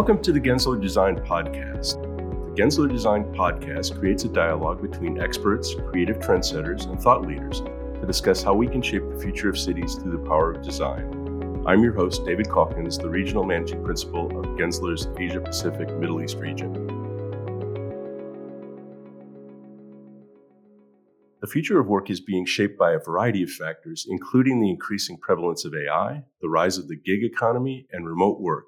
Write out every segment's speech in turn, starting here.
Welcome to the Gensler Design Podcast. The Gensler Design Podcast creates a dialogue between experts, creative trendsetters, and thought leaders to discuss how we can shape the future of cities through the power of design. I'm your host, David Calkins, the Regional Managing Principal of Gensler's Asia Pacific Middle East region. The future of work is being shaped by a variety of factors, including the increasing prevalence of AI, the rise of the gig economy, and remote work.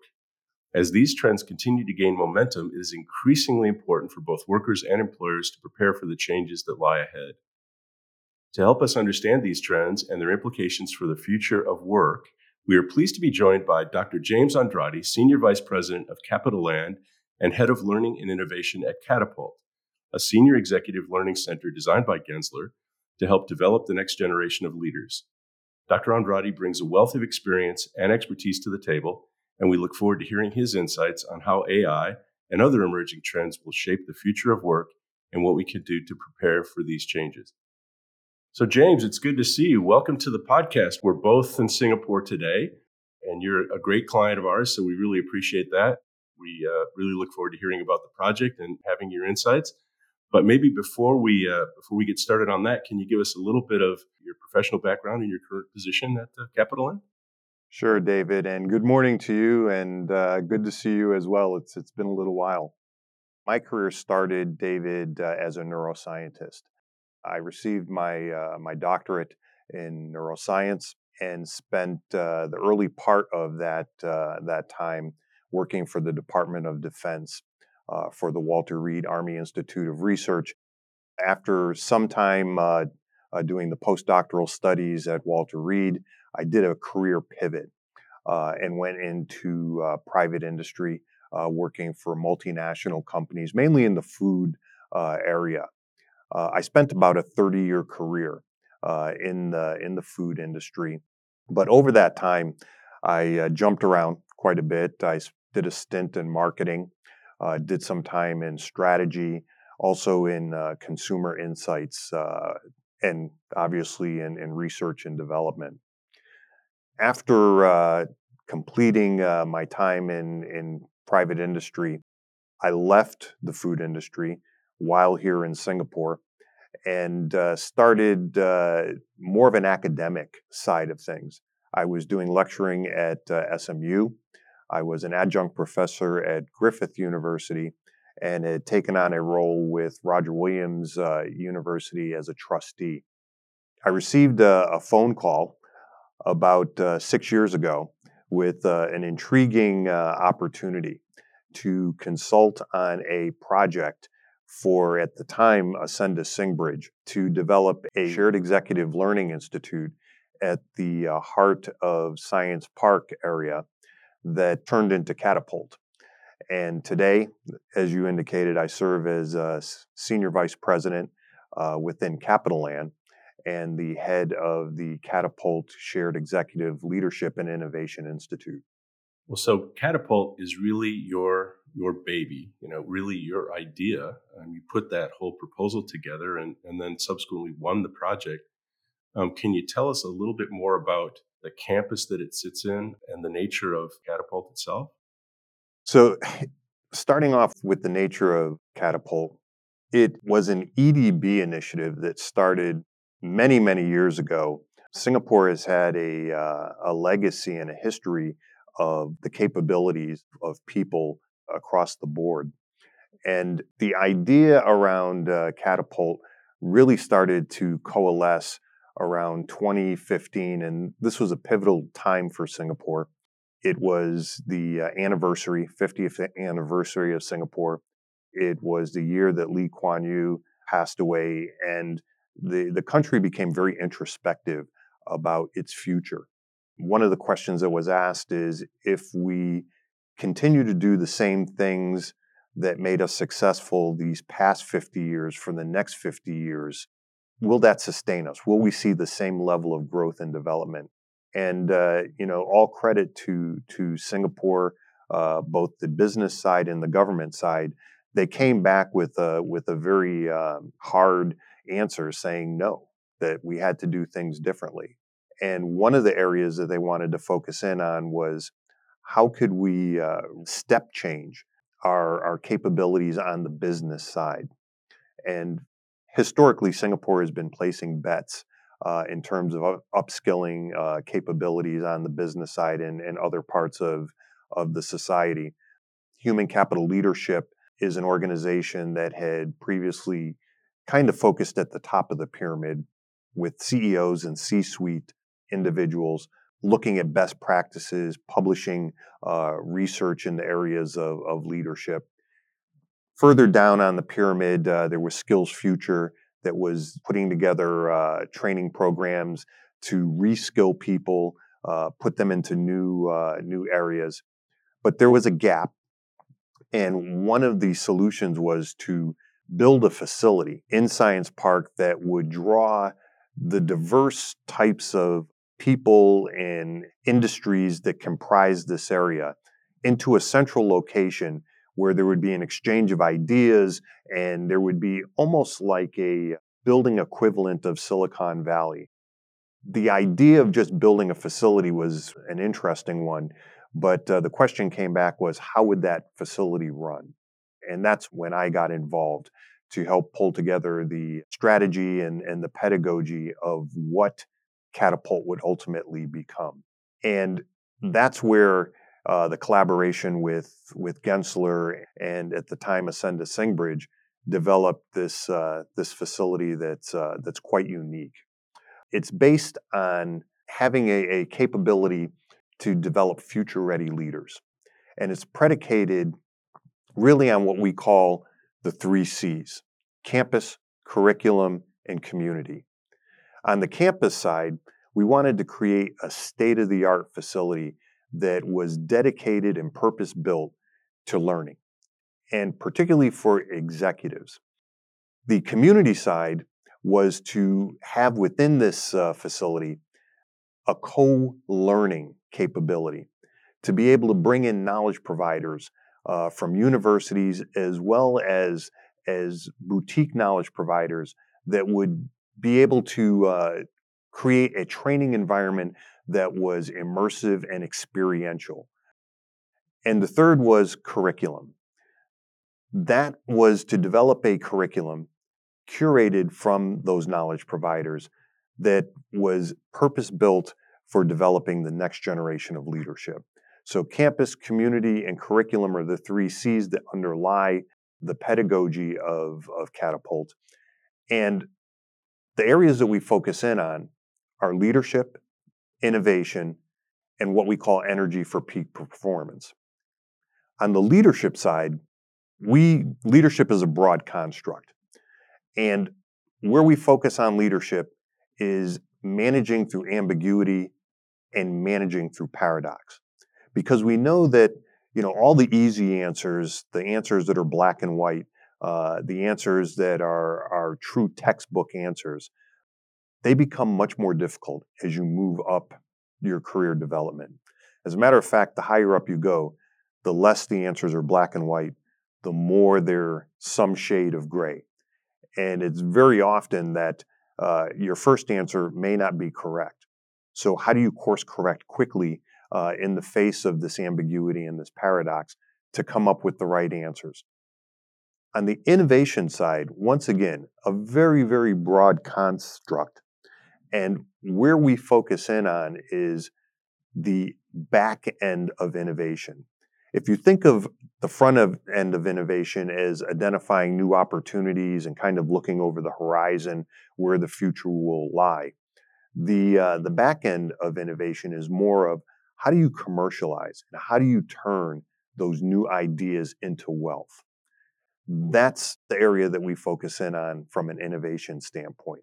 As these trends continue to gain momentum, it is increasingly important for both workers and employers to prepare for the changes that lie ahead. To help us understand these trends and their implications for the future of work, we are pleased to be joined by Dr. James Andrade, Senior Vice President of CapitaLand and Head of Learning and Innovation at Catapult, a senior executive learning center designed by Gensler to help develop the next generation of leaders. Dr. Andrade brings a wealth of experience and expertise to the table and we look forward to hearing his insights on how AI and other emerging trends will shape the future of work and what we can do to prepare for these changes. So, James, it's good to see you. Welcome to the podcast. We're both in Singapore today, and you're a great client of ours, so we really appreciate that. We uh, really look forward to hearing about the project and having your insights. But maybe before we uh, before we get started on that, can you give us a little bit of your professional background and your current position at uh, CapitaLand? Sure, David, and good morning to you, and uh, good to see you as well. It's it's been a little while. My career started, David, uh, as a neuroscientist. I received my uh, my doctorate in neuroscience and spent uh, the early part of that uh, that time working for the Department of Defense uh, for the Walter Reed Army Institute of Research. After some time doing the postdoctoral studies at Walter Reed, I did a career pivot uh, and went into uh, private industry, uh, working for multinational companies, mainly in the food uh, area. Uh, I spent about a 30-year career uh, in the in the food industry, but over that time, I jumped around quite a bit. I did a stint in marketing, did some time in strategy, also in consumer insights, and obviously in, in research and development after uh, completing uh, my time in, in private industry, I left the food industry while here in Singapore and uh, started uh, more of an academic side of things. I was doing lecturing at uh, SMU. I was an adjunct professor at Griffith University and had taken on a role with Roger Williams uh, University as a trustee. I received a, a phone call about uh, six years ago with uh, an intriguing uh, opportunity to consult on a project for, at the time, Ascenda Singbridge to develop a shared executive learning institute at the uh, heart of Science Park area that turned into Catapult. And today, as you indicated, I serve as a senior vice president uh, within CapitaLand and the head of the Catapult Shared Executive Leadership and Innovation Institute. Well, so Catapult is really your your baby, you know, really your idea. Um, you put that whole proposal together and, and then subsequently won the project. Um, can you tell us a little bit more about the campus that it sits in and the nature of Catapult itself? So, starting off with the nature of Catapult, it was an EDB initiative that started many, many years ago, Singapore has had a, uh, a legacy and a history of the capabilities of people across the board. And the idea around uh, Catapult really started to coalesce around 2015, and this was a pivotal time for Singapore. It was the uh, anniversary, 50th anniversary of Singapore. It was the year that Lee Kuan Yew passed away, and the, the country became very introspective about its future. One of the questions that was asked is if we continue to do the same things that made us successful these past 50 years for the next 50 years, will that sustain us? Will we see the same level of growth and development? And uh, you know, all credit to to Singapore, uh, both the business side and the government side. They came back with a with a very um, hard answers saying no, that we had to do things differently. And one of the areas that they wanted to focus in on was how could we uh, step change our, our capabilities on the business side? And historically, Singapore has been placing bets uh, in terms of upskilling uh, capabilities on the business side and, and other parts of, of the society. Human Capital Leadership is an organization that had previously kind of focused at the top of the pyramid with CEOs and C suite individuals looking at best practices, publishing uh, research in the areas of, of, leadership. Further down on the pyramid, uh, there was Skills Future that was putting together uh, training programs to reskill people, uh, put them into new uh, new areas. But there was a gap, and one of the solutions was to build a facility in Science Park that would draw the diverse types of people and industries that comprise this area into a central location where there would be an exchange of ideas and there would be almost like a building equivalent of Silicon Valley. The idea of just building a facility was an interesting one, but uh, the question came back was how would that facility run? And that's when I got involved to help pull together the strategy and, and the pedagogy of what Catapult would ultimately become. And that's where uh, the collaboration with with Gensler and at the time Ascenda Singbridge developed this uh, this facility that's uh, that's quite unique. It's based on having a, a capability to develop future ready leaders, and it's predicated really on what we call the three C's: campus, curriculum, and community. On the campus side, we wanted to create a state of the art facility that was dedicated and purpose built to learning, and particularly for executives. The community side was to have within this uh, facility a co learning capability to be able to bring in knowledge providers uh, from universities as well as, as boutique knowledge providers that would be able to uh, create a training environment that was immersive and experiential. And the third was curriculum. That was to develop a curriculum curated from those knowledge providers that was purpose built for developing the next generation of leadership. So, campus, community, and curriculum are the three C's that underlie the pedagogy of, of Catapult. And the areas that we focus in on are leadership, innovation, and what we call energy for peak performance. On the leadership side, we leadership is a broad construct. And where we focus on leadership is managing through ambiguity and managing through paradox. Because we know that, you know, all the easy answers, the answers that are black and white, uh, the answers that are, are true textbook answers, they become much more difficult as you move up your career development. As a matter of fact, the higher up you go, the less the answers are black and white, the more they're some shade of gray. And it's very often that uh, your first answer may not be correct. So, how do you course correct quickly uh, in the face of this ambiguity and this paradox to come up with the right answers? On the innovation side, once again, a very, very broad construct and where we focus in on is the back end of innovation. If you think of the front of end of innovation as identifying new opportunities and kind of looking over the horizon where the future will lie, the uh, the back end of innovation is more of how do you commercialize and how do you turn those new ideas into wealth. That's the area that we focus in on from an innovation standpoint.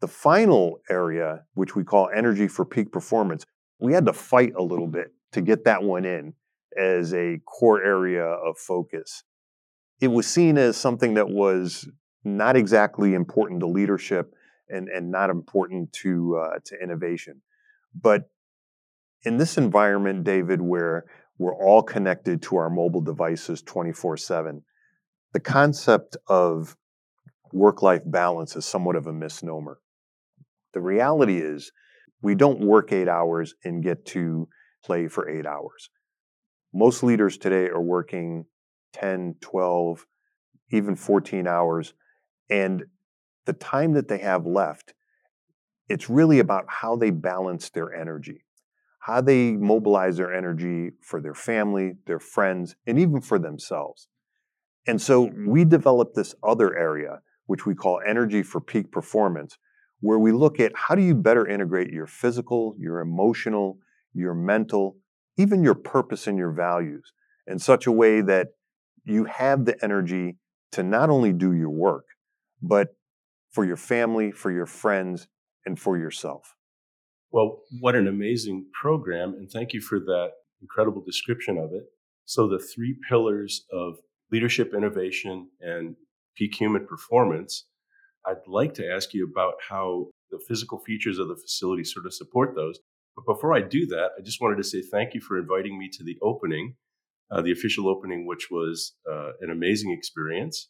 The final area, which we call energy for peak performance, we had to fight a little bit to get that one in as a core area of focus. It was seen as something that was not exactly important to leadership and, and not important to, uh, to innovation. But in this environment, David, where we're all connected to our mobile devices 24 7, the concept of work life balance is somewhat of a misnomer. The reality is, we don't work eight hours and get to play for eight hours. Most leaders today are working 10, 12, even 14 hours. And the time that they have left, it's really about how they balance their energy, how they mobilize their energy for their family, their friends, and even for themselves. And so mm-hmm. we developed this other area, which we call energy for peak performance, where we look at how do you better integrate your physical, your emotional, your mental, even your purpose and your values in such a way that you have the energy to not only do your work, but for your family, for your friends, and for yourself. Well, what an amazing program. And thank you for that incredible description of it. So, the three pillars of leadership, innovation, and peak human performance, I'd like to ask you about how the physical features of the facility sort of support those. But before I do that, I just wanted to say thank you for inviting me to the opening, uh, the official opening, which was uh, an amazing experience.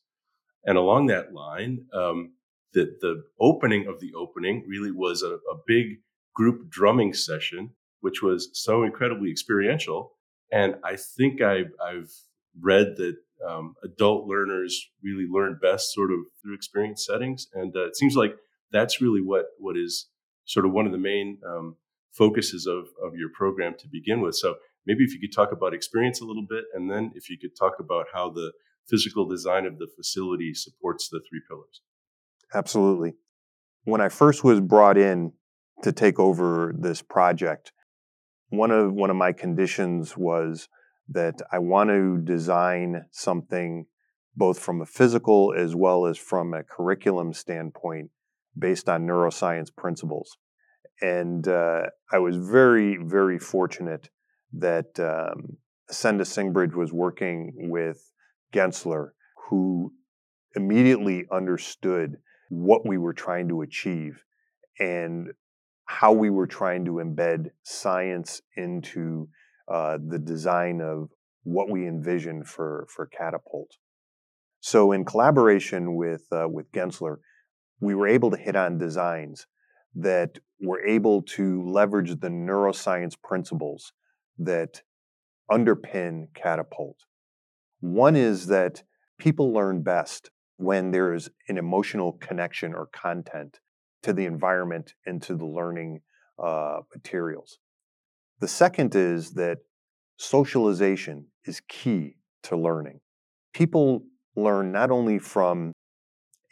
And along that line, um, the, the opening of the opening really was a, a big group drumming session, which was so incredibly experiential. And I think I've, I've read that um, adult learners really learn best sort of through experience settings. And uh, it seems like that's really what, what is sort of one of the main um, focuses of, of your program to begin with. So maybe if you could talk about experience a little bit, and then if you could talk about how the physical design of the facility supports the three pillars. Absolutely. When I first was brought in to take over this project, one of one of my conditions was that I want to design something both from a physical as well as from a curriculum standpoint based on neuroscience principles. And uh, I was very, very fortunate that um, Ascenda Singbridge was working with Gensler, who immediately understood what we were trying to achieve and how we were trying to embed science into uh, the design of what we envisioned for, for Catapult. So, in collaboration with, uh, with Gensler, we were able to hit on designs that were able to leverage the neuroscience principles that underpin Catapult. One is that people learn best when there is an emotional connection or content to the environment and to the learning uh, materials. The second is that socialization is key to learning. People learn not only from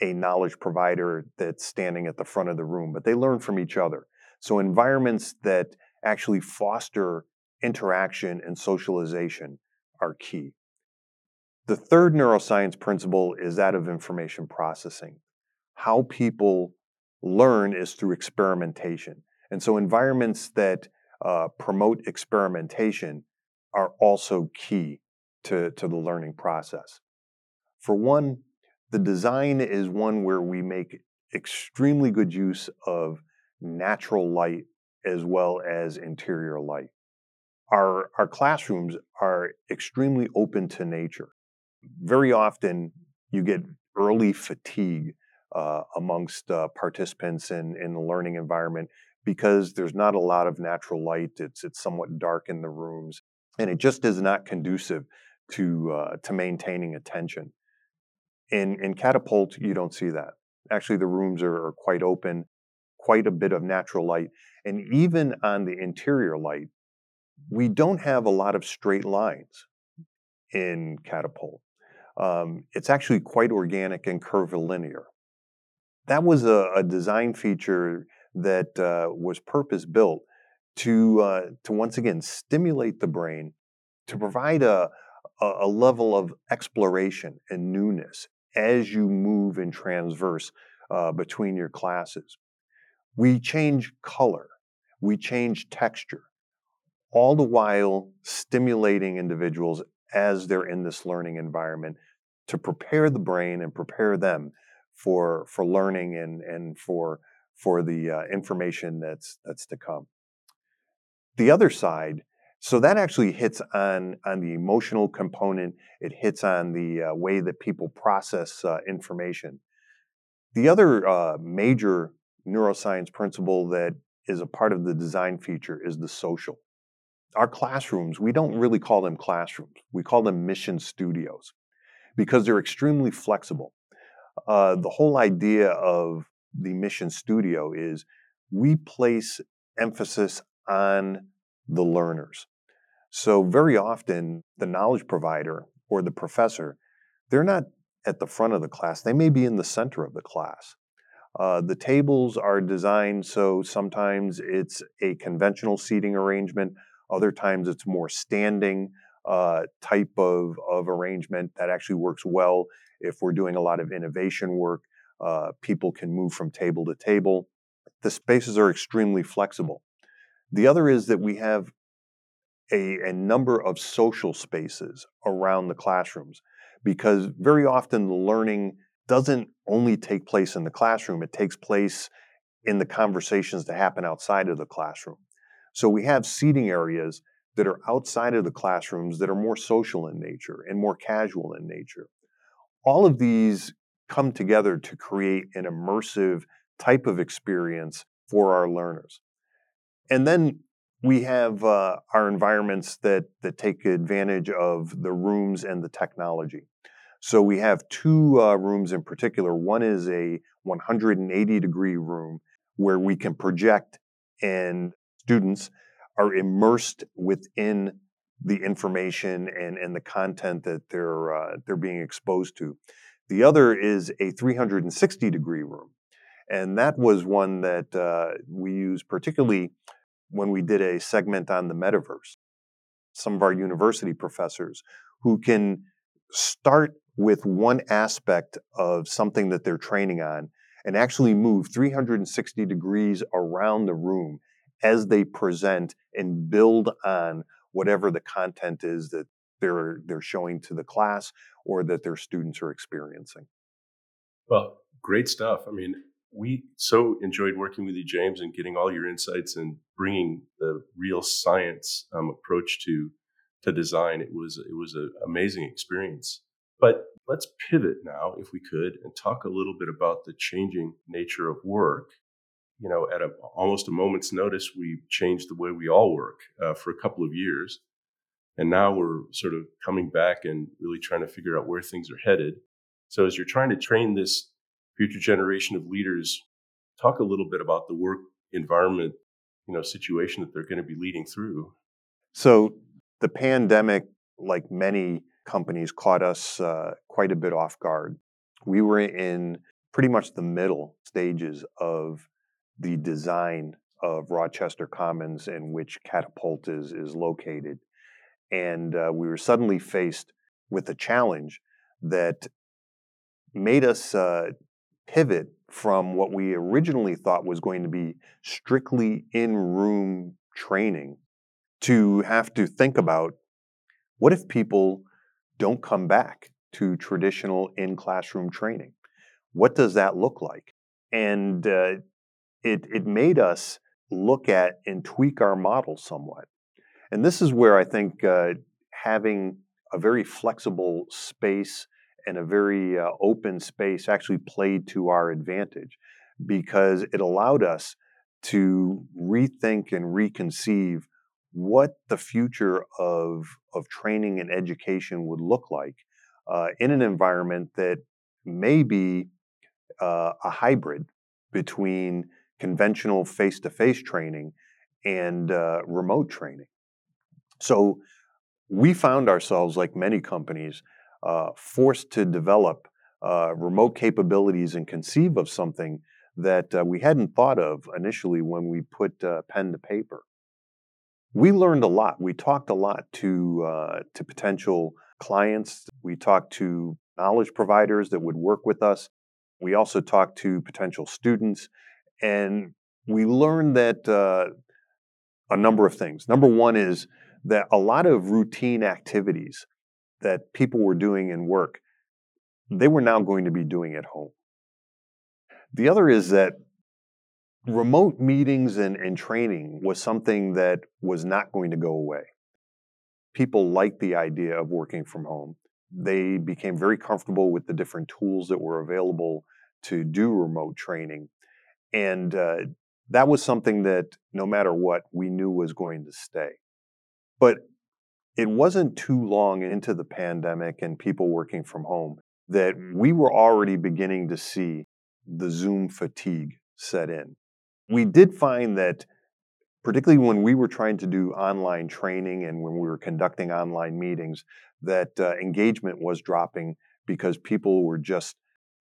a knowledge provider that's standing at the front of the room, but they learn from each other. So, environments that actually foster interaction and socialization are key. The third neuroscience principle is that of information processing. How people learn is through experimentation. And so, environments that uh, promote experimentation are also key to, to the learning process. For one, the design is one where we make extremely good use of natural light as well as interior light. Our, our classrooms are extremely open to nature. Very often, you get early fatigue uh, amongst uh, participants in, in the learning environment because there's not a lot of natural light. It's, it's somewhat dark in the rooms, and it just is not conducive to, uh, to maintaining attention. In, in Catapult, you don't see that. Actually, the rooms are, are quite open, quite a bit of natural light. And even on the interior light, we don't have a lot of straight lines in Catapult. Um, it's actually quite organic and curvilinear. That was a, a design feature that uh, was purpose built to uh, to once again stimulate the brain, to provide a, a level of exploration and newness as you move and transverse uh, between your classes. We change color, we change texture, all the while stimulating individuals as they're in this learning environment to prepare the brain and prepare them for for learning and and for for the uh, information that's that's to come. The other side, so that actually hits on on the emotional component. It hits on the uh, way that people process uh, information. The other uh, major neuroscience principle that is a part of the design feature is the social. our classrooms, we don't really call them classrooms. We call them mission studios because they're extremely flexible. Uh, the whole idea of the mission studio is we place emphasis on the learners. So, very often, the knowledge provider or the professor, they're not at the front of the class, they may be in the center of the class. Uh, the tables are designed so sometimes it's a conventional seating arrangement, other times it's more standing uh, type of, of arrangement that actually works well if we're doing a lot of innovation work. Uh, people can move from table to table. The spaces are extremely flexible. The other is that we have a, a number of social spaces around the classrooms because very often the learning doesn't only take place in the classroom, it takes place in the conversations that happen outside of the classroom. So we have seating areas that are outside of the classrooms that are more social in nature and more casual in nature. All of these come together to create an immersive type of experience for our learners. And then we have uh, our environments that, that take advantage of the rooms and the technology. So we have two uh, rooms in particular. One is a 180 degree room where we can project and students are immersed within the information and, and the content that they're uh, they're being exposed to. The other is a 360 degree room, and that was one that uh, we used particularly when we did a segment on the metaverse. Some of our university professors who can start with one aspect of something that they're training on and actually move 360 degrees around the room as they present and build on whatever the content is that they're they're showing to the class or that their students are experiencing. Well, great stuff. I mean, we so enjoyed working with you, James, and getting all your insights and bringing the real science um, approach to to design. It was it was an amazing experience. But let's pivot now, if we could, and talk a little bit about the changing nature of work. You know, at a, almost a moment's notice, we changed the way we all work uh, for a couple of years. And now we're sort of coming back and really trying to figure out where things are headed. So, as you're trying to train this future generation of leaders, talk a little bit about the work environment, you know, situation that they're going to be leading through. So, the pandemic, like many companies caught us uh, quite a bit off guard. We were in pretty much the middle stages of the design of Rochester Commons in which Catapult is, is located. And uh, we were suddenly faced with a challenge that made us uh, pivot from what we originally thought was going to be strictly in room training to have to think about what if people don't come back to traditional in classroom training. What does that look like? And uh, it, it made us look at and tweak our model somewhat. And this is where I think uh, having a very flexible space and a very uh, open space actually played to our advantage because it allowed us to rethink and reconceive what the future of, of training and education would look like uh, in an environment that may be uh, a hybrid between conventional face to face training and uh, remote training. So we found ourselves, like many companies, uh, forced to develop uh, remote capabilities and conceive of something that uh, we hadn't thought of initially when we put pen to paper we learned a lot. We talked a lot to uh, to potential clients. We talked to knowledge providers that would work with us. We also talked to potential students, and we learned that uh, a number of things. Number one is that a lot of routine activities that people were doing in work, they were now going to be doing at home. The other is that remote meetings and, and training was something that was not going to go away. People liked the idea of working from home. They became very comfortable with the different tools that were available to do remote training. And uh, that was something that, no matter what, we knew was going to stay. But it wasn't too long into the pandemic and people working from home that we were already beginning to see the Zoom fatigue set in. We did find that, particularly when we were trying to do online training and when we were conducting online meetings, that uh, engagement was dropping because people were just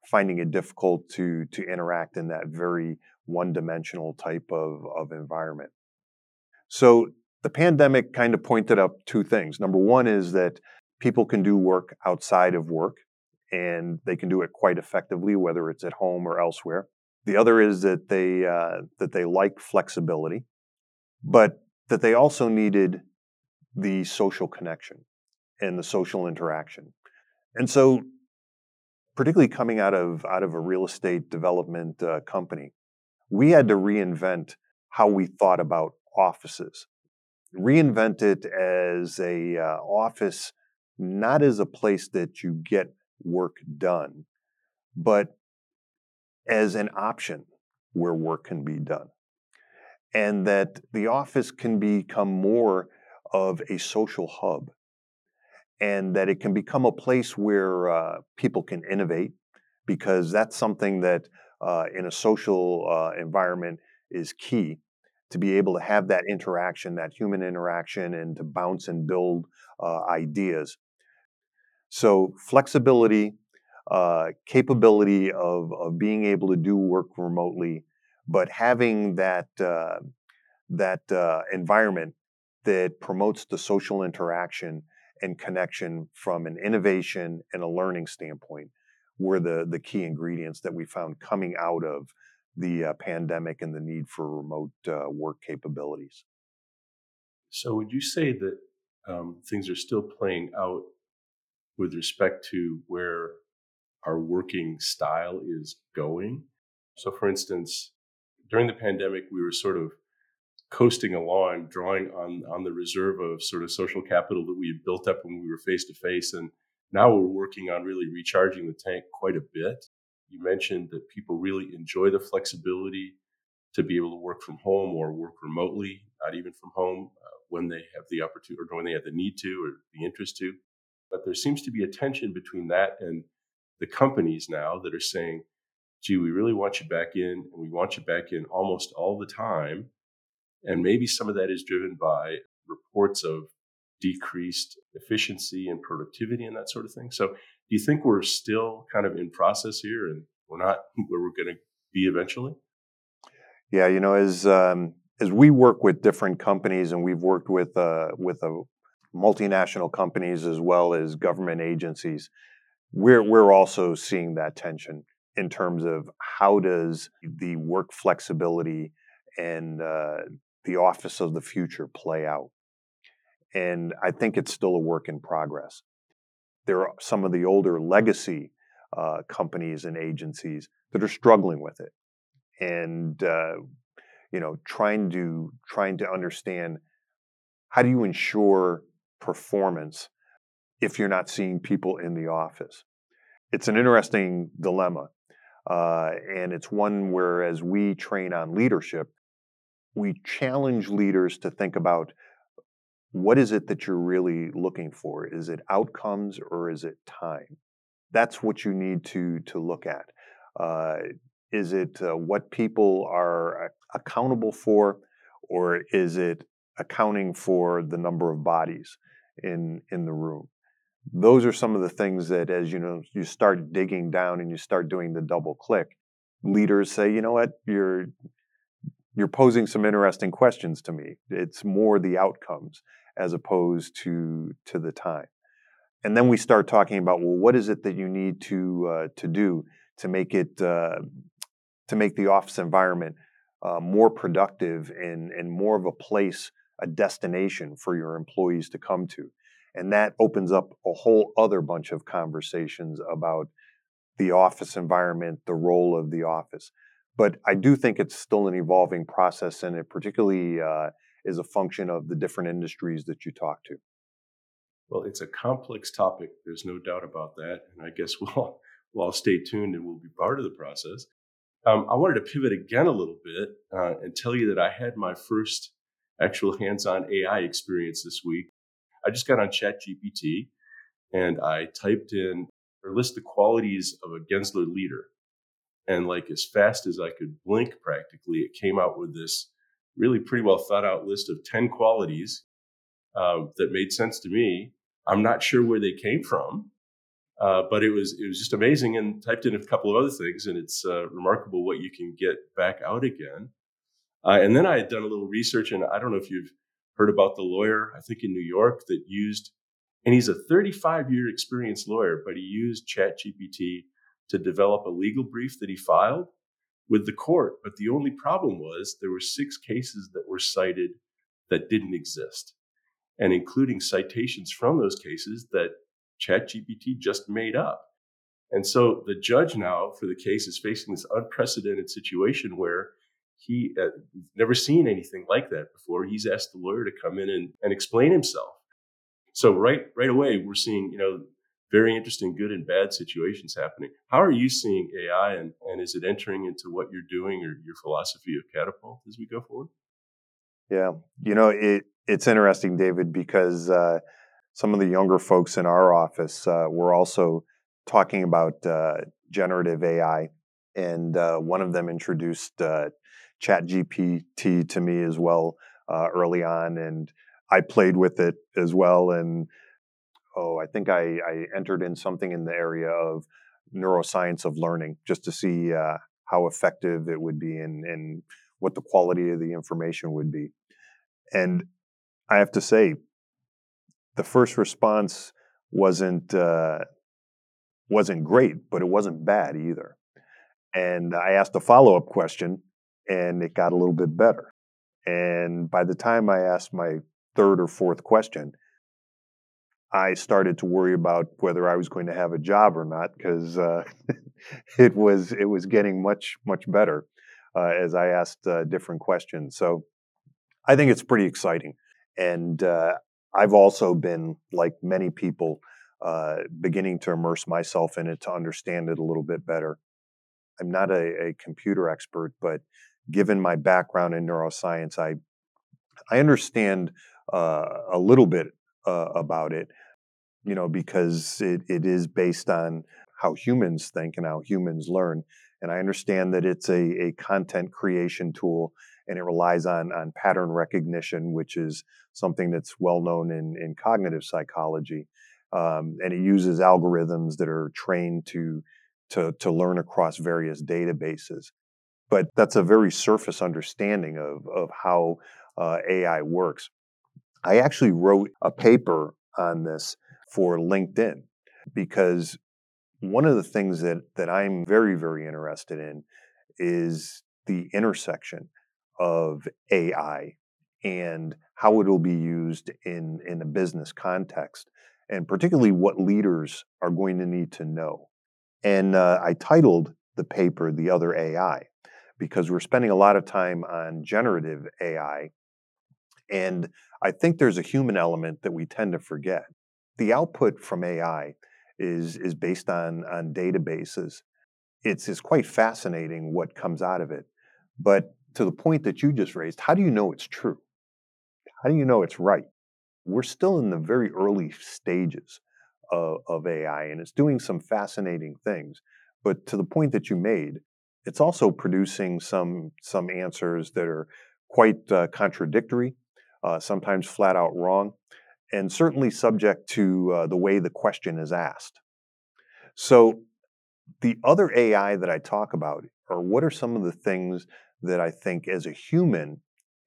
finding it difficult to to interact in that very one-dimensional type of, of environment. So the pandemic kind of pointed up two things. Number one is that people can do work outside of work and they can do it quite effectively, whether it's at home or elsewhere. The other is that they uh, that they like flexibility, but that they also needed the social connection and the social interaction. And so, particularly coming out of out of a real estate development uh, company, we had to reinvent how we thought about offices, reinvent it as a uh, office, not as a place that you get work done, but as an option where work can be done. And that the office can become more of a social hub and that it can become a place where uh, people can innovate because that's something that uh, in a social uh, environment is key to be able to have that interaction, that human interaction, and to bounce and build uh, ideas. So, flexibility, uh, capability of, of being able to do work remotely, but having that, uh, that environment that promotes the social interaction and connection from an innovation and a learning standpoint were the, the key ingredients that we found coming out of the uh, pandemic and the need for remote uh, work capabilities. So, would you say that um, things are still playing out with respect to where our working style is going? So, for instance, during the pandemic, we were sort of coasting along, drawing on on the reserve of sort of social capital that we had built up when we were face to face, and now we're working on really recharging the tank quite a bit. You mentioned that people really enjoy the flexibility to be able to work from home or work remotely, not even from home, uh, when they have the opportunity or when they have the need to or the interest to. But there seems to be a tension between that and the companies now that are saying, gee, we really want you back in and we want you back in almost all the time. And maybe some of that is driven by reports of decreased efficiency and productivity and that sort of thing. So, do you think we're still kind of in process here and we're not where we're going to be eventually? Yeah, you know, as um, as we work with different companies and we've worked with uh, with a multinational companies as well as government agencies, we're we're also seeing that tension in terms of how does the work flexibility and uh, the office of the future play out. And I think it's still a work in progress. There are some of the older legacy uh, companies and agencies that are struggling with it, and uh, you know, trying to trying to understand how do you ensure performance if you're not seeing people in the office. It's an interesting dilemma, uh, and it's one where, as we train on leadership, we challenge leaders to think about what is it that you're really looking for? Is it outcomes or is it time? That's what you need to to look at. Uh, is it uh, what people are accountable for, or is it accounting for the number of bodies in in the room? Those are some of the things that, as you know, you start digging down and you start doing the double click. Leaders say, you know what, you're you're posing some interesting questions to me. It's more the outcomes as opposed to to the time. And then we start talking about well, what is it that you need to uh, to do to make it uh, to make the office environment uh, more productive and and more of a place, a destination for your employees to come to, and that opens up a whole other bunch of conversations about the office environment, the role of the office. But I do think it's still an evolving process, and it particularly uh, is a function of the different industries that you talk to. Well, it's a complex topic. There's no doubt about that, and I guess we'll we'll all stay tuned and we'll be part of the process. Um, I wanted to pivot again a little bit uh, and tell you that I had my first actual hands-on AI experience this week. I just got on ChatGPT and I typed in or list the qualities of a Gensler leader. And like as fast as I could blink practically, it came out with this really pretty well thought out list of 10 qualities um, that made sense to me. I'm not sure where they came from, uh, but it was it was just amazing. And typed in a couple of other things, and it's uh, remarkable what you can get back out again. Uh, and then I had done a little research, and I don't know if you've heard about the lawyer I think in New York that used, and he's a 35 year experienced lawyer, but he used ChatGPT to develop a legal brief that he filed with the court. But the only problem was there were six cases that were cited that didn't exist, and including citations from those cases that ChatGPT just made up. And so the judge now for the case is facing this unprecedented situation where he uh, never seen anything like that before. He's asked the lawyer to come in and, and explain himself. So right right away we're seeing you know very interesting good and bad situations happening. How are you seeing AI and, and is it entering into what you're doing or your philosophy of catapult as we go forward? Yeah, you know it it's interesting, David, because uh, some of the younger folks in our office uh, were also talking about uh, generative AI, and uh, one of them introduced uh, ChatGPT to me as well uh, early on, and I played with it as well. And oh, I think I, I entered in something in the area of neuroscience of learning just to see uh, how effective it would be and, and what the quality of the information would be. And I have to say, the first response wasn't uh, wasn't great, but it wasn't bad either. And I asked a follow up question, and it got a little bit better. And by the time I asked my third or fourth question, I started to worry about whether I was going to have a job or not because uh, it was it was getting much much better uh, as I asked uh, different questions. So I think it's pretty exciting, and uh, I've also been like many people uh, beginning to immerse myself in it to understand it a little bit better. I'm not a, a computer expert, but given my background in neuroscience, I I understand uh, a little bit uh, about it, you know, because it, it is based on how humans think and how humans learn. And I understand that it's a, a content creation tool and it relies on, on pattern recognition, which is something that's well known in, in cognitive psychology. Um, and it uses algorithms that are trained to, to, to learn across various databases. But that's a very surface understanding of, of how uh, AI works. I actually wrote a paper on this for LinkedIn because one of the things that, that I'm very, very interested in is the intersection of AI and how it will be used in, in a business context, and particularly what leaders are going to need to know. And uh, I titled the paper The Other AI because we're spending a lot of time on generative AI. And I think there's a human element that we tend to forget. The output from AI is, is based on, on databases. It's, it's quite fascinating what comes out of it. But to the point that you just raised, how do you know it's true? How do you know it's right? We're still in the very early stages of, of AI, and it's doing some fascinating things. But to the point that you made, it's also producing some some answers that are quite uh, contradictory, uh, sometimes flat out wrong, and certainly subject to uh, the way the question is asked. So, the other AI that I talk about are what are some of the things that I think as a human,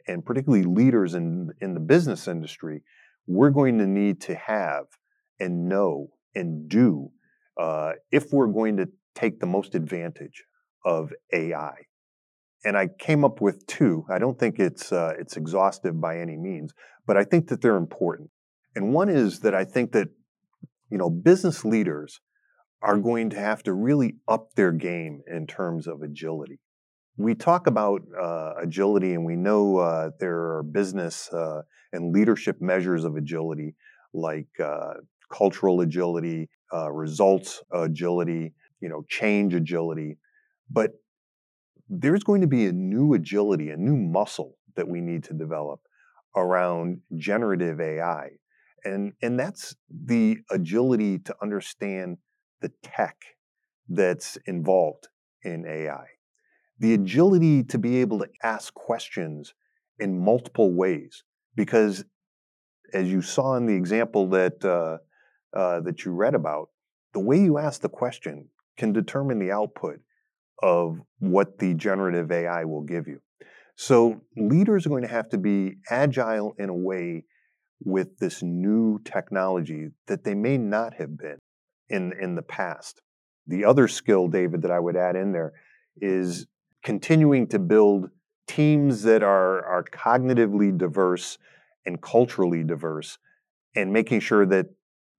and particularly leaders in, in the business industry, we're going to need to have and know and do uh, if we're going to take the most advantage of AI. And I came up with two. I don't think it's uh, it's exhaustive by any means, but I think that they're important. And one is that I think that you know business leaders are going to have to really up their game in terms of agility we talk about uh, agility and we know uh, there are business uh, and leadership measures of agility like uh, cultural agility uh, results agility you know change agility but there's going to be a new agility a new muscle that we need to develop around generative AI. And, and that's the agility to understand the tech that's involved in AI. The agility to be able to ask questions in multiple ways. Because as you saw in the example that, uh, uh, that you read about, the way you ask the question can determine the output of what the generative AI will give you. So leaders are going to have to be agile in a way with this new technology that they may not have been in, in the past. The other skill, David, that I would add in there is continuing to build teams that are, are cognitively diverse and culturally diverse and making sure that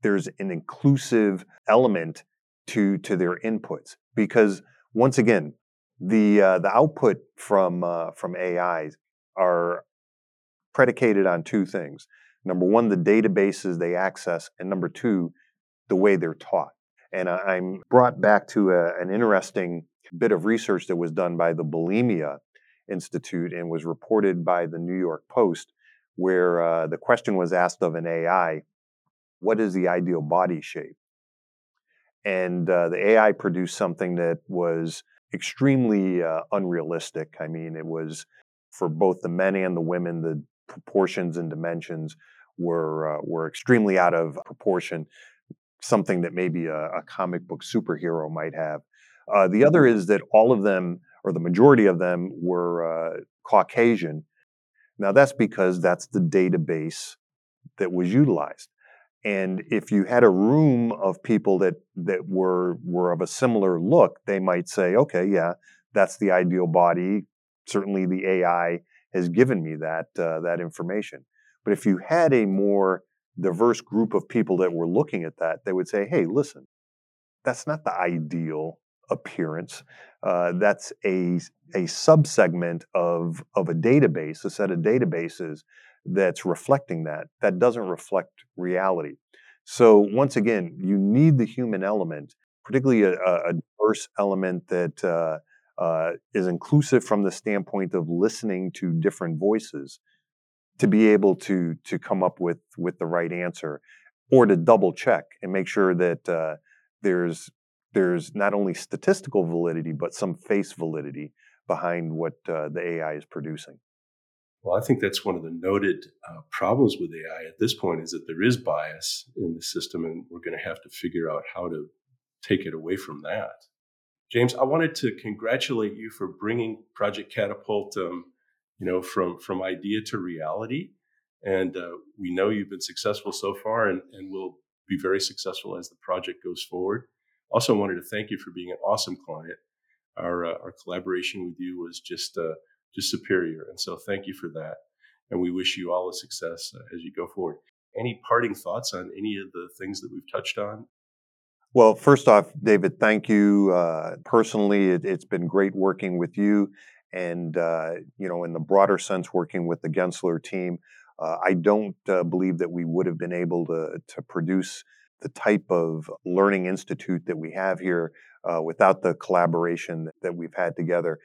there's an inclusive element to, to their inputs. Because once again, the uh, the output from uh, from AIs are predicated on two things. Number one, the databases they access, and number two, the way they're taught. And I'm brought back to a, an interesting bit of research that was done by the Bulimia Institute and was reported by the New York Post, where uh, the question was asked of an AI, "What is the ideal body shape?" And uh, the AI produced something that was extremely uh, unrealistic. I mean, it was for both the men and the women, the proportions and dimensions were uh, were extremely out of proportion. Something that maybe a, a comic book superhero might have. Uh, the other is that all of them, or the majority of them, were uh, Caucasian. Now that's because that's the database that was utilized. And if you had a room of people that that were were of a similar look, they might say, "Okay, yeah, that's the ideal body. Certainly, the AI has given me that uh, that information." But if you had a more diverse group of people that were looking at that, they would say, "Hey, listen, that's not the ideal appearance. Uh, that's a a subsegment of of a database, a set of databases that's reflecting that. That doesn't reflect reality. So once again, you need the human element, particularly a, a diverse element that uh, uh, is inclusive from the standpoint of listening to different voices, to be able to to come up with with the right answer, or to double check and make sure that uh, there's there's not only statistical validity but some face validity behind what uh, the AI is producing. Well, I think that's one of the noted uh, problems with AI at this point is that there is bias in the system, and we're going to have to figure out how to take it away from that. James, I wanted to congratulate you for bringing Project Catapult, um, you know, from from idea to reality, and uh, we know you've been successful so far, and and will be very successful as the project goes forward. Also, wanted to thank you for being an awesome client. Our uh, our collaboration with you was just uh, just superior. And so thank you for that. And we wish you all the success uh, as you go forward. Any parting thoughts on any of the things that we've touched on? Well, first off, David, thank you uh, personally. It, has been great working with you, and uh, you know, in the broader sense, working with the Gensler team. Uh, I don't uh, believe that we would have been able to to produce the type of learning institute that we have here uh, without the collaboration that we've had together.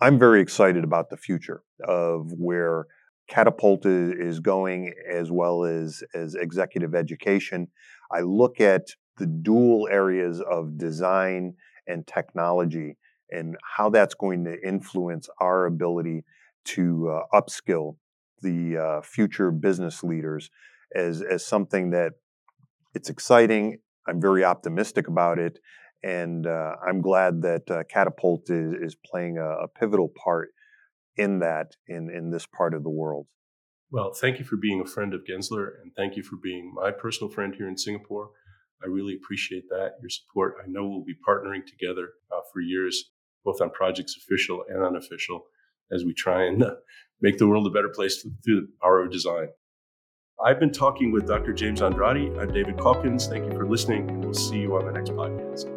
I'm very excited about the future of where Catapult is going as well as, as executive education. I look at the dual areas of design and technology and how that's going to influence our ability to uh, upskill the uh, future business leaders as, as something that it's exciting. I'm very optimistic about it. And uh, I'm glad that uh, Catapult is, is playing a, a, pivotal part in that in, in this part of the world. Well, thank you for being a friend of Gensler, and thank you for being my personal friend here in Singapore. I really appreciate that, your support. I know we'll be partnering together uh, for years, both on projects official and unofficial, as we try and uh, make the world a better place through the power of design. I've been talking with Dr. James Andrade. I'm David Calkins. Thank you for listening, and we'll see you on the next podcast.